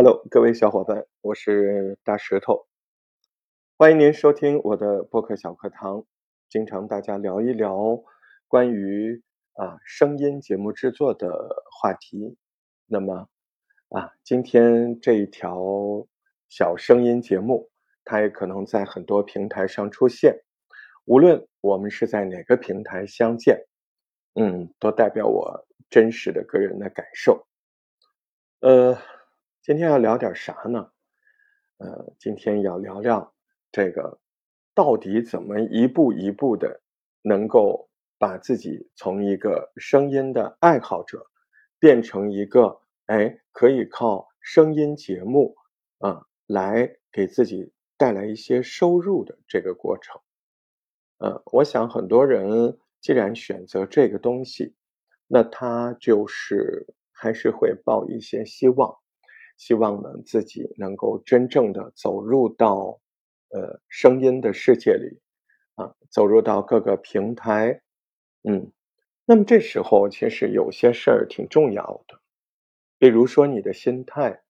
Hello，各位小伙伴，我是大石头，欢迎您收听我的播客小课堂。经常大家聊一聊关于啊声音节目制作的话题。那么啊，今天这一条小声音节目，它也可能在很多平台上出现。无论我们是在哪个平台相见，嗯，都代表我真实的个人的感受。呃。今天要聊点啥呢？呃，今天要聊聊这个到底怎么一步一步的能够把自己从一个声音的爱好者变成一个哎可以靠声音节目啊来给自己带来一些收入的这个过程。呃，我想很多人既然选择这个东西，那他就是还是会抱一些希望。希望呢自己能够真正的走入到，呃，声音的世界里，啊，走入到各个平台，嗯，那么这时候其实有些事儿挺重要的，比如说你的心态，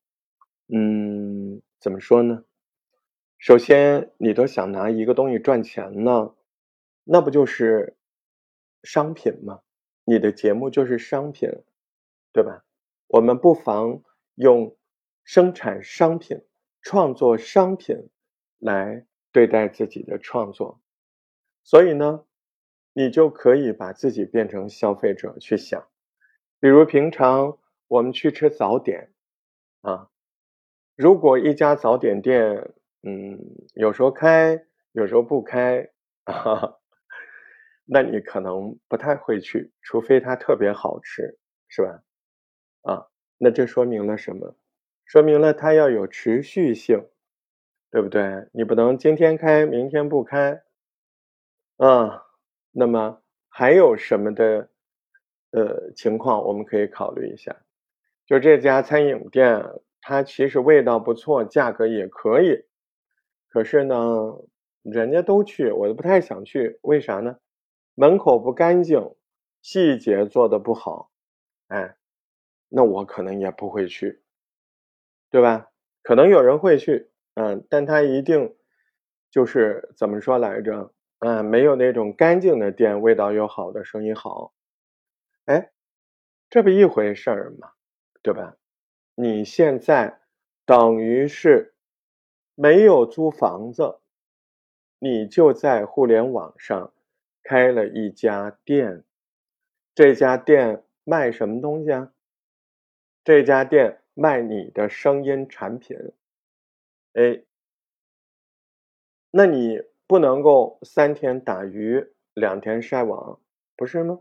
嗯，怎么说呢？首先，你都想拿一个东西赚钱呢，那不就是商品吗？你的节目就是商品，对吧？我们不妨用。生产商品、创作商品来对待自己的创作，所以呢，你就可以把自己变成消费者去想。比如平常我们去吃早点啊，如果一家早点店，嗯，有时候开，有时候不开，啊，那你可能不太会去，除非它特别好吃，是吧？啊，那这说明了什么？说明了它要有持续性，对不对？你不能今天开，明天不开，啊？那么还有什么的呃情况我们可以考虑一下？就这家餐饮店，它其实味道不错，价格也可以，可是呢，人家都去，我就不太想去，为啥呢？门口不干净，细节做的不好，哎，那我可能也不会去。对吧？可能有人会去，嗯，但他一定就是怎么说来着？嗯，没有那种干净的店，味道又好的，生意好。哎，这不一回事儿吗？对吧？你现在等于是没有租房子，你就在互联网上开了一家店。这家店卖什么东西啊？这家店。卖你的声音产品，哎，那你不能够三天打鱼两天晒网，不是吗？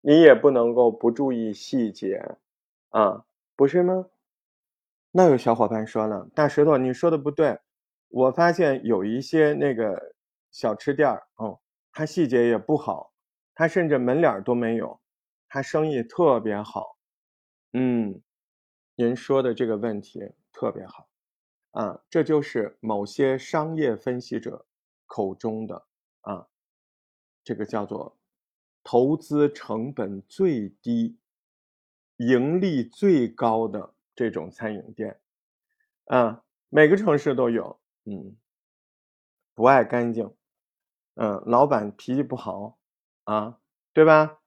你也不能够不注意细节啊，不是吗？那有小伙伴说了，大石头，你说的不对，我发现有一些那个小吃店儿，哦，它细节也不好，它甚至门脸都没有，它生意特别好，嗯。您说的这个问题特别好，啊，这就是某些商业分析者口中的啊，这个叫做投资成本最低、盈利最高的这种餐饮店，啊，每个城市都有，嗯，不爱干净，嗯，老板脾气不好，啊，对吧？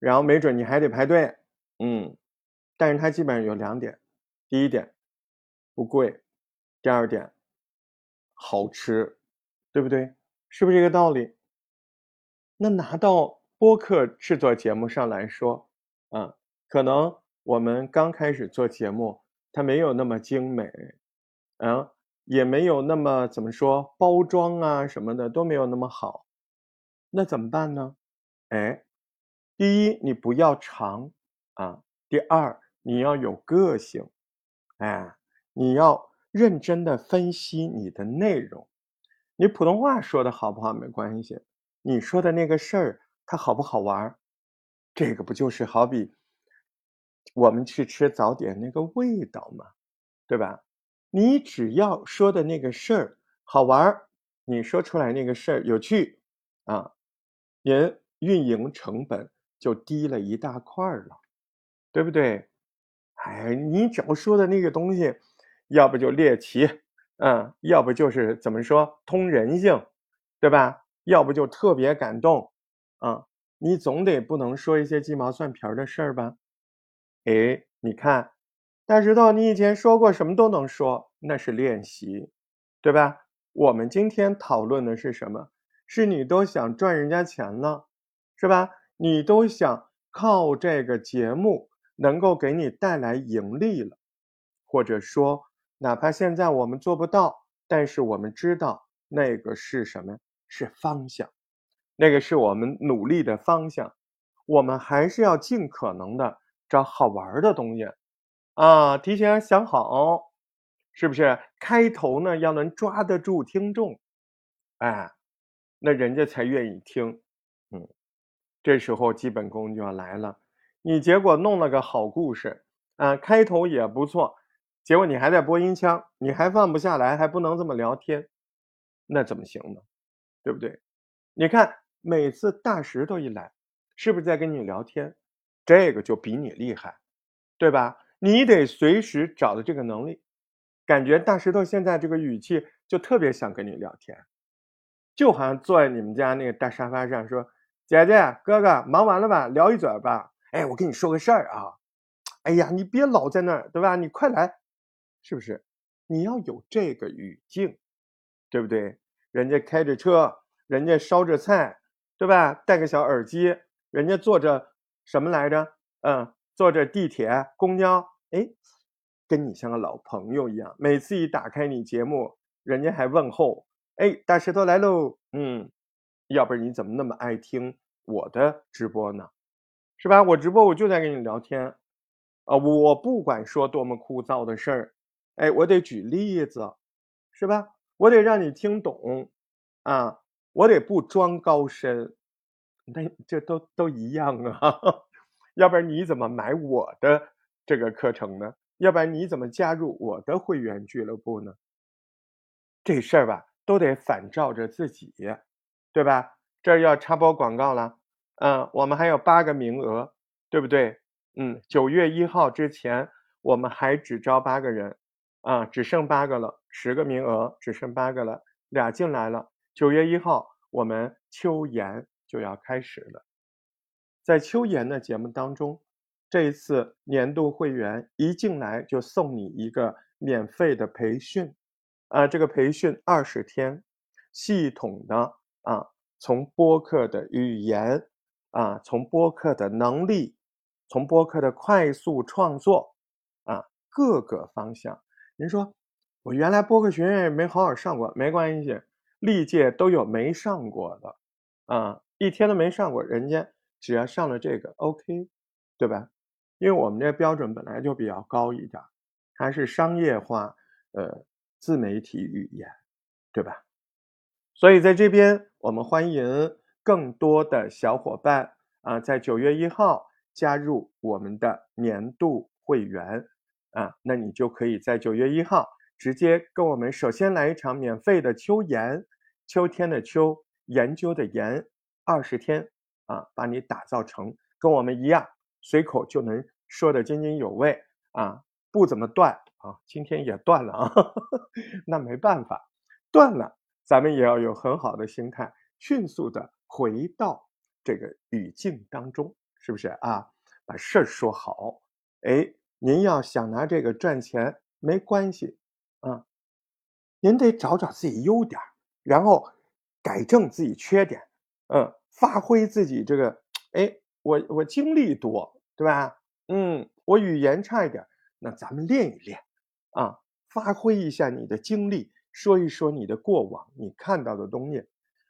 然后没准你还得排队，嗯。但是它基本上有两点：第一点不贵，第二点好吃，对不对？是不是这个道理？那拿到播客制作节目上来说，啊，可能我们刚开始做节目，它没有那么精美，啊，也没有那么怎么说包装啊什么的都没有那么好，那怎么办呢？哎，第一，你不要长啊；第二。你要有个性，哎，你要认真的分析你的内容。你普通话说的好不好没关系，你说的那个事儿它好不好玩这个不就是好比我们去吃早点那个味道吗？对吧？你只要说的那个事儿好玩你说出来那个事儿有趣啊，您运营成本就低了一大块了，对不对？哎，你只要说的那个东西，要不就猎奇，嗯，要不就是怎么说通人性，对吧？要不就特别感动，啊，你总得不能说一些鸡毛蒜皮的事儿吧？哎，你看，大石头，你以前说过什么都能说，那是练习，对吧？我们今天讨论的是什么？是你都想赚人家钱呢，是吧？你都想靠这个节目。能够给你带来盈利了，或者说，哪怕现在我们做不到，但是我们知道那个是什么？是方向，那个是我们努力的方向。我们还是要尽可能的找好玩的东西啊，提前想好，是不是？开头呢要能抓得住听众，哎，那人家才愿意听。嗯，这时候基本功就要来了。你结果弄了个好故事，啊，开头也不错，结果你还在播音腔，你还放不下来，还不能这么聊天，那怎么行呢？对不对？你看每次大石头一来，是不是在跟你聊天？这个就比你厉害，对吧？你得随时找到这个能力，感觉大石头现在这个语气就特别想跟你聊天，就好像坐在你们家那个大沙发上说：“姐姐哥哥，忙完了吧？聊一嘴吧。”哎，我跟你说个事儿啊！哎呀，你别老在那儿，对吧？你快来，是不是？你要有这个语境，对不对？人家开着车，人家烧着菜，对吧？戴个小耳机，人家坐着什么来着？嗯，坐着地铁、公交，哎，跟你像个老朋友一样。每次一打开你节目，人家还问候：“哎，大石头来喽。”嗯，要不然你怎么那么爱听我的直播呢？是吧？我直播我就在跟你聊天，啊，我不管说多么枯燥的事儿，哎，我得举例子，是吧？我得让你听懂，啊，我得不装高深，那这都都一样啊，要不然你怎么买我的这个课程呢？要不然你怎么加入我的会员俱乐部呢？这事儿吧，都得反照着自己，对吧？这要插播广告了。嗯，我们还有八个名额，对不对？嗯，九月一号之前，我们还只招八个人，啊，只剩八个了，十个名额只剩八个了，俩进来了。九月一号，我们秋研就要开始了。在秋研的节目当中，这一次年度会员一进来就送你一个免费的培训，啊，这个培训二十天，系统的啊，从播客的语言。啊，从播客的能力，从播客的快速创作，啊，各个方向。您说，我原来播客学院也没好好上过，没关系，历届都有没上过的，啊，一天都没上过，人家只要上了这个，OK，对吧？因为我们这标准本来就比较高一点，还是商业化，呃，自媒体语言，对吧？所以在这边，我们欢迎。更多的小伙伴啊，在九月一号加入我们的年度会员啊，那你就可以在九月一号直接跟我们首先来一场免费的秋研，秋天的秋，研究的研，二十天啊，把你打造成跟我们一样随口就能说的津津有味啊，不怎么断啊，今天也断了啊，那没办法，断了，咱们也要有很好的心态，迅速的。回到这个语境当中，是不是啊？把事儿说好。哎，您要想拿这个赚钱，没关系啊。您得找找自己优点，然后改正自己缺点。嗯，发挥自己这个。哎，我我经历多，对吧？嗯，我语言差一点，那咱们练一练啊，发挥一下你的经历，说一说你的过往，你看到的东西。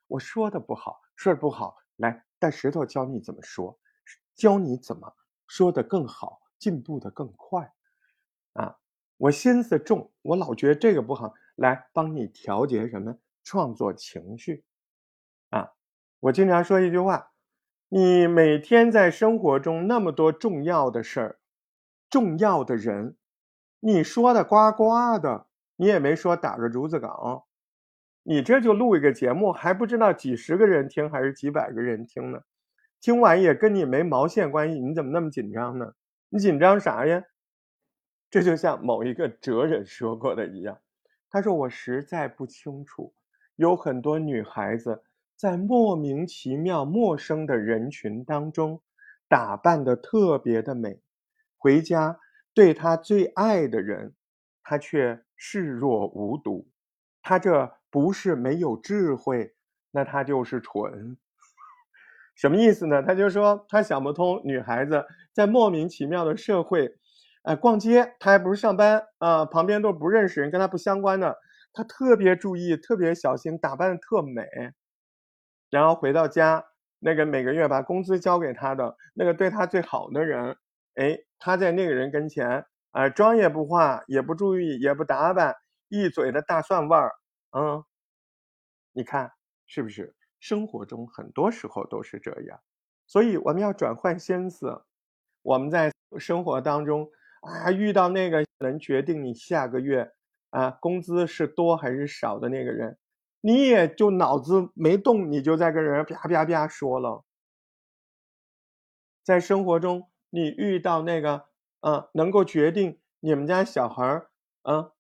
我说的不好。说的不好，来大石头教你怎么说，教你怎么说的更好，进步的更快。啊，我心思重，我老觉得这个不好，来帮你调节什么创作情绪。啊，我经常说一句话：你每天在生活中那么多重要的事儿，重要的人，你说的呱呱的，你也没说打个竹子岗。你这就录一个节目，还不知道几十个人听还是几百个人听呢？听完也跟你没毛线关系，你怎么那么紧张呢？你紧张啥呀？这就像某一个哲人说过的一样，他说：“我实在不清楚，有很多女孩子在莫名其妙、陌生的人群当中，打扮的特别的美，回家对她最爱的人，她却视若无睹。她这不是没有智慧，那她就是蠢。什么意思呢？他就说他想不通，女孩子在莫名其妙的社会。”哎，逛街他还不是上班啊，旁边都不认识人，跟他不相关的，他特别注意，特别小心，打扮的特美。然后回到家，那个每个月把工资交给他的那个对他最好的人，哎，他在那个人跟前，啊，妆也不化，也不注意，也不打扮，一嘴的大蒜味儿，嗯，你看是不是？生活中很多时候都是这样，所以我们要转换心思，我们在生活当中。啊，遇到那个能决定你下个月啊工资是多还是少的那个人，你也就脑子没动，你就在跟人啪啪啪说了。在生活中，你遇到那个啊能够决定你们家小孩儿啊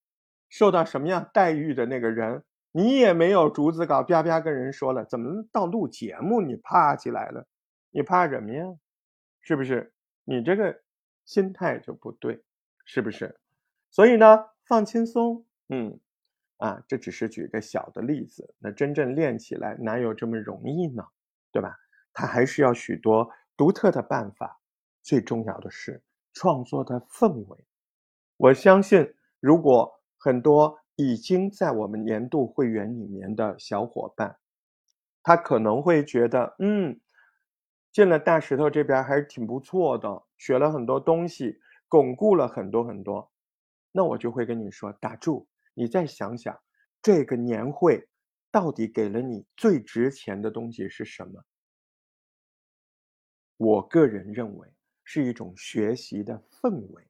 受到什么样待遇的那个人，你也没有竹子稿啪啪跟人说了，怎么到录节目你怕起来了？你怕什么呀？是不是？你这个。心态就不对，是不是？所以呢，放轻松，嗯，啊，这只是举个小的例子，那真正练起来哪有这么容易呢？对吧？它还是要许多独特的办法，最重要的是创作的氛围。我相信，如果很多已经在我们年度会员里面的小伙伴，他可能会觉得，嗯。进了大石头这边还是挺不错的，学了很多东西，巩固了很多很多。那我就会跟你说，打住，你再想想，这个年会到底给了你最值钱的东西是什么？我个人认为是一种学习的氛围，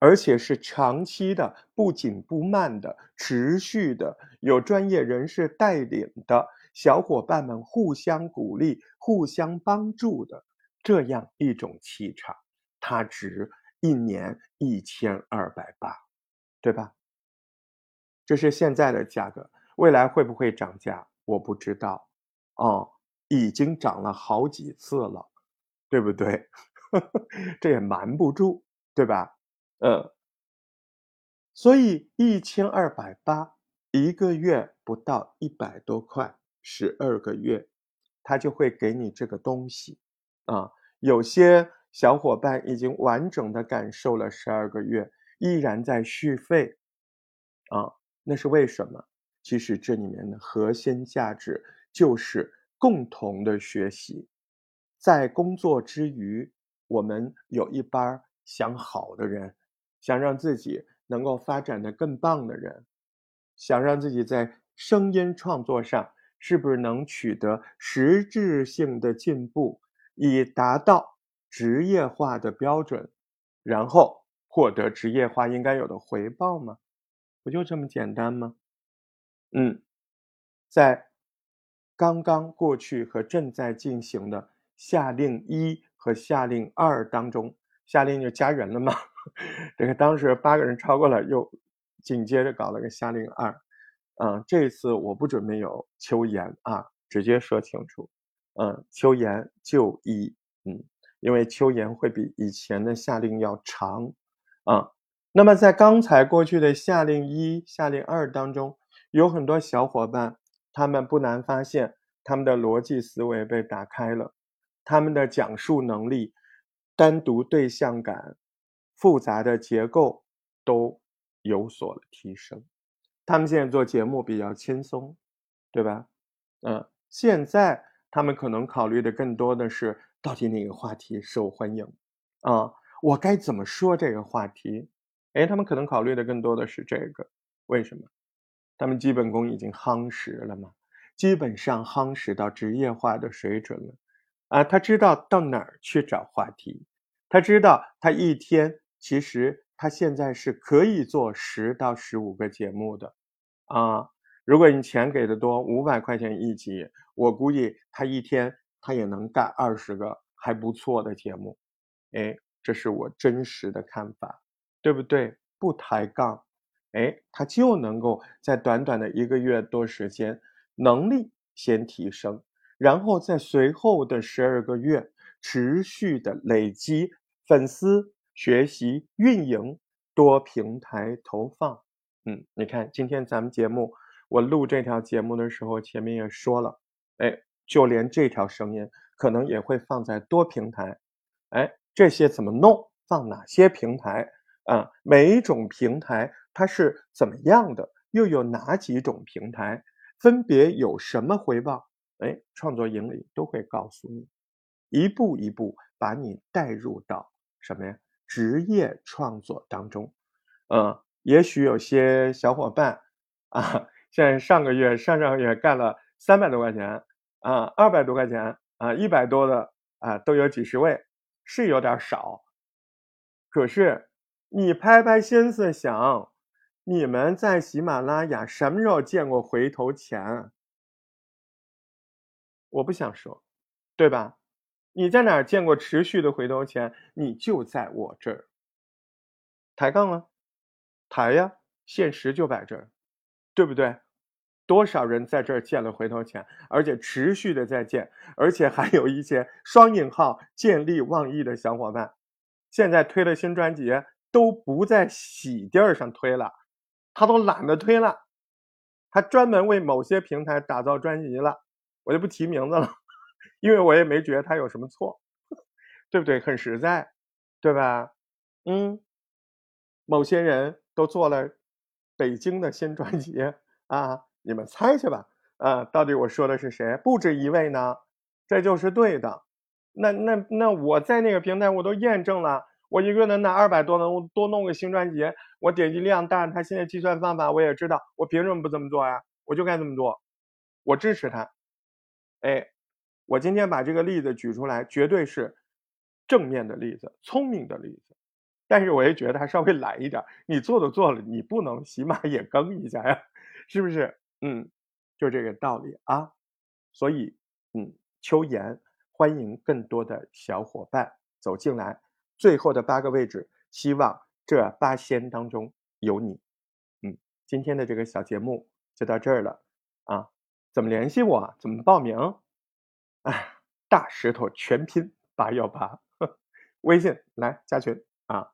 而且是长期的、不紧不慢的、持续的，有专业人士带领的。小伙伴们互相鼓励、互相帮助的这样一种气场，它值一年一千二百八，对吧？这是现在的价格，未来会不会涨价？我不知道。哦，已经涨了好几次了，对不对？这也瞒不住，对吧？嗯，所以一千二百八一个月不到一百多块。十二个月，他就会给你这个东西，啊，有些小伙伴已经完整的感受了十二个月，依然在续费，啊，那是为什么？其实这里面的核心价值就是共同的学习，在工作之余，我们有一班想好的人，想让自己能够发展的更棒的人，想让自己在声音创作上。是不是能取得实质性的进步，以达到职业化的标准，然后获得职业化应该有的回报吗？不就这么简单吗？嗯，在刚刚过去和正在进行的夏令一和夏令二当中，夏令就加人了嘛？这个当时八个人超过了，又紧接着搞了个夏令二。嗯，这次我不准备有秋言啊，直接说清楚。嗯，秋言就一，嗯，因为秋言会比以前的夏令要长，啊，那么在刚才过去的夏令一、夏令二当中，有很多小伙伴，他们不难发现，他们的逻辑思维被打开了，他们的讲述能力、单独对象感、复杂的结构都有所提升。他们现在做节目比较轻松，对吧？嗯，现在他们可能考虑的更多的是，到底哪个话题受欢迎啊？我该怎么说这个话题？哎，他们可能考虑的更多的是这个。为什么？他们基本功已经夯实了嘛，基本上夯实到职业化的水准了。啊，他知道到哪儿去找话题，他知道他一天其实他现在是可以做十到十五个节目的。啊，如果你钱给的多，五百块钱一集，我估计他一天他也能干二十个还不错的节目，哎，这是我真实的看法。对不对？不抬杠，哎，他就能够在短短的一个月多时间，能力先提升，然后在随后的十二个月持续的累积粉丝、学习、运营多平台投放。嗯，你看今天咱们节目，我录这条节目的时候，前面也说了，哎，就连这条声音可能也会放在多平台，哎，这些怎么弄？放哪些平台？啊，每一种平台它是怎么样的？又有哪几种平台？分别有什么回报？哎，创作营里都会告诉你，一步一步把你带入到什么呀？职业创作当中。嗯，也许有些小伙伴啊，像上个月、上上个月干了三百多块钱啊，二百多块钱啊，一百多的啊，都有几十位，是有点少，可是。你拍拍心思想，你们在喜马拉雅什么时候见过回头钱？我不想说，对吧？你在哪儿见过持续的回头钱？你就在我这儿。抬杠啊，抬呀，现实就摆这儿，对不对？多少人在这儿见了回头钱，而且持续的在见，而且还有一些双引号见利忘义的小伙伴，现在推了新专辑。都不在喜地儿上推了，他都懒得推了，他专门为某些平台打造专辑了，我就不提名字了，因为我也没觉得他有什么错，对不对？很实在，对吧？嗯，某些人都做了北京的新专辑啊，你们猜去吧，啊，到底我说的是谁？不止一位呢，这就是对的。那那那我在那个平台我都验证了。我一个月能拿二百多，呢，我多弄个新专辑，我点击量大，他现在计算方法我也知道，我凭什么不这么做呀？我就该这么做，我支持他。哎，我今天把这个例子举出来，绝对是正面的例子，聪明的例子。但是我也觉得他稍微懒一点，你做都做了，你不能起码也更一下呀，是不是？嗯，就这个道理啊。所以，嗯，秋言欢迎更多的小伙伴走进来。最后的八个位置，希望这八仙当中有你。嗯，今天的这个小节目就到这儿了啊。怎么联系我？怎么报名？哎，大石头全拼八幺八，微信来加群啊。